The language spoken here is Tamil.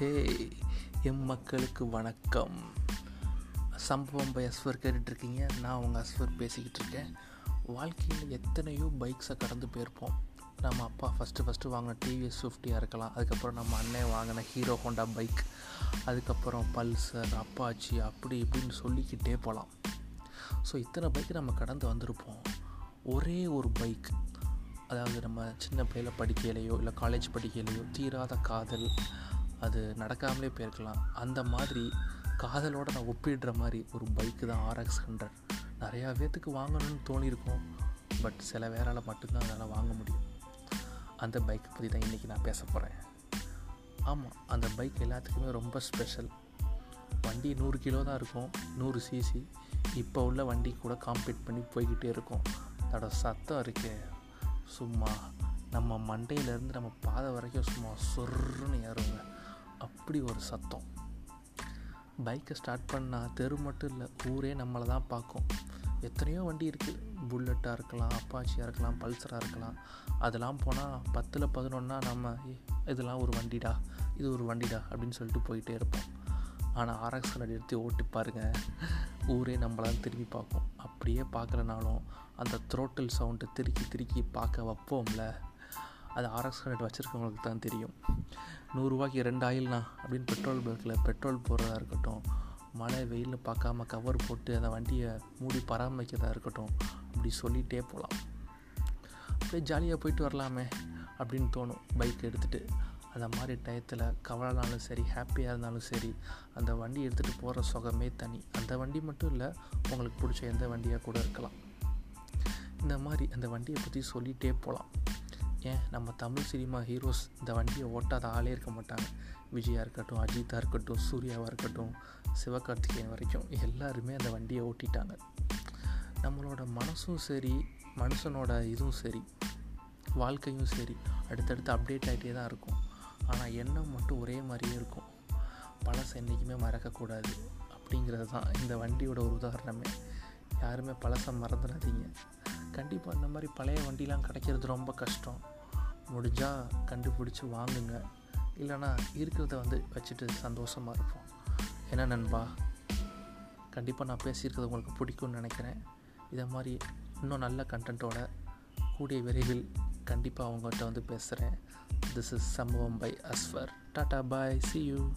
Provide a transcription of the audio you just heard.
ஹே எம் மக்களுக்கு வணக்கம். சம்பவம் பை அஸ்வர் கேட்டுட்ருக்கீங்க நான் உங்கள் அஸ்வர் பேசிக்கிட்டு இருக்கேன். வாழ்க்கையில் எத்தனையோ பைக்ஸை கடந்து போயிருப்போம். நம்ம அப்பா ஃபஸ்ட்டு ஃபஸ்ட்டு வாங்கின டிவிஎஸ் ஃபிஃப்டியாக இருக்கலாம். அதுக்கப்புறம் நம்ம அண்ணன் வாங்கின ஹீரோ ஹோண்டா பைக் அதுக்கப்புறம் பல்சர் அப்பாச்சி அப்படி இப்படின்னு சொல்லிக்கிட்டே போகலாம் ஸோ இத்தனை பைக் நம்ம கடந்து வந்திருப்போம். ஒரே ஒரு பைக் அதாவது நம்ம சின்ன பிள்ளையில் படிக்கையிலையோ இல்லை காலேஜ் படிக்கையிலையோ தீராத காதல் அது நடக்காமலே போயிருக்கலாம். அந்த மாதிரி காதலோடு நான் ஒப்பிடுற மாதிரி ஒரு பைக்கு தான் ஆர்எக்ஸ் ஹண்ட்ரட் நிறையா பேர்த்துக்கு வாங்கணும்னு தோணியிருக்கும். பட் சில வேறால் மட்டும்தான் அதனால் வாங்க முடியும். அந்த பைக்கை பற்றி தான் இன்றைக்கி நான் பேச போகிறேன் ஆமாம் அந்த பைக் எல்லாத்துக்குமே ரொம்ப ஸ்பெஷல் வண்டி நூறு கிலோ தான் இருக்கும். நூறு சிசி இப்போ உள்ள வண்டி கூட காம்பீட் பண்ணி போய்கிட்டே இருக்கும். அதோட சத்தம் இருக்கே. சும்மா நம்ம மண்டையிலேருந்து நம்ம பாதை வரைக்கும் சும்மா சொருன்னு ஏறுங்க. அப்படி ஒரு சத்தம். பைக்கை ஸ்டார்ட் பண்ணால் தெரு மட்டும் இல்லை ஊரே நம்மளை தான் பார்க்கும். எத்தனையோ வண்டி இருக்குது புல்லட்டாக இருக்கலாம் அப்பாச்சியாக இருக்கலாம் பல்சராக இருக்கலாம். அதெல்லாம் போனால் பத்தில் பதினொன்னா நம்ம இதெல்லாம் ஒரு வண்டிடா இது ஒரு வண்டிடா அப்படின்னு சொல்லிட்டு போயிட்டே இருப்போம். ஆனால் ஆர்எக்ஸ் ஹண்ட்ரட் எடுத்து ஓட்டி பாருங்கள் ஊரே நம்மளாம் திரும்பி பார்க்கும். அப்படியே பார்க்கலனாலும் அந்த த்ரோட்டில் சவுண்டை திருக்கி திருக்கி பார்க்க வைப்போம்ல. அது ஆர்எக்ஸ் ஹண்ட்ரட் வச்சுருக்கவங்களுக்கு தான் தெரியும். நூறுரூவாய்க்கு ரெண்டு ஆயில்ண்ணா அப்படின்னு பெட்ரோல் பங்க்கில் பெட்ரோல் போடுறதா இருக்கட்டும் மழை வெயில்னு பார்க்காம கவர் போட்டு அந்த வண்டியை மூடி பராமரிக்கிறதா இருக்கட்டும் அப்படி சொல்லிகிட்டே போகலாம். அப்படியே ஜாலியாக போயிட்டு வரலாமே அப்படின்னு தோணும். பைக் எடுத்துகிட்டு அந்த மாதிரி டயத்தில் கவலைனாலும் சரி ஹாப்பியாக இருந்தாலும் சரி அந்த வண்டி எடுத்துகிட்டு போகிற சுகமே தனி. அந்த வண்டி மட்டும் இல்லை உங்களுக்கு பிடிச்ச எந்த வண்டியாக கூட இருக்கலாம். இந்த மாதிரி அந்த வண்டியை பற்றி சொல்லிகிட்டே போகலாம். ஏன்? நம்ம தமிழ் சினிமா ஹீரோஸ் இந்த வண்டியை ஓட்டாத ஆளே இருக்க மாட்டாங்க. விஜயா இருக்கட்டும் அஜித்தாக இருக்கட்டும் சூர்யாவாக இருக்கட்டும் சிவகார்த்திகேயன் வரைக்கும் எல்லாருமே அந்த வண்டியை ஓட்டிட்டாங்க. நம்மளோட மனசும் சரி மனுஷனோட இதுவும் சரி வாழ்க்கையும் சரி அடுத்தடுத்து அப்டேட் ஆகிட்டே தான் இருக்கும். ஆனால் எண்ணம் மட்டும் ஒரே மாதிரியே இருக்கும். பழசை என்றைக்குமே மறக்கக்கூடாது அப்படிங்கிறது தான் இந்த வண்டியோட ஒரு உதாரணமே. யாருமே பழசை மறந்துடாதீங்க. கண்டிப்பாக இந்த மாதிரி பழைய வண்டிலாம் கிடைக்கிறது ரொம்ப கஷ்டம். முடிஞ்சால் கண்டுபிடிச்சி வாங்குங்க. இல்லைனா இருக்கிறத வந்து வச்சுட்டு சந்தோஷமாக இருப்போம். என்ன நண்பா? கண்டிப்பாக நான் பேசியிருக்கிறது உங்களுக்கு பிடிக்கும்னு நினைக்கிறேன். இதை மாதிரி இன்னும் நல்ல கண்டென்ட்டோட கூடிய விரைவில் கண்டிப்பாக அவங்ககிட்ட வந்து பேசுகிறேன் திஸ் இஸ் சம்பவம் by Ashwar tata bye see you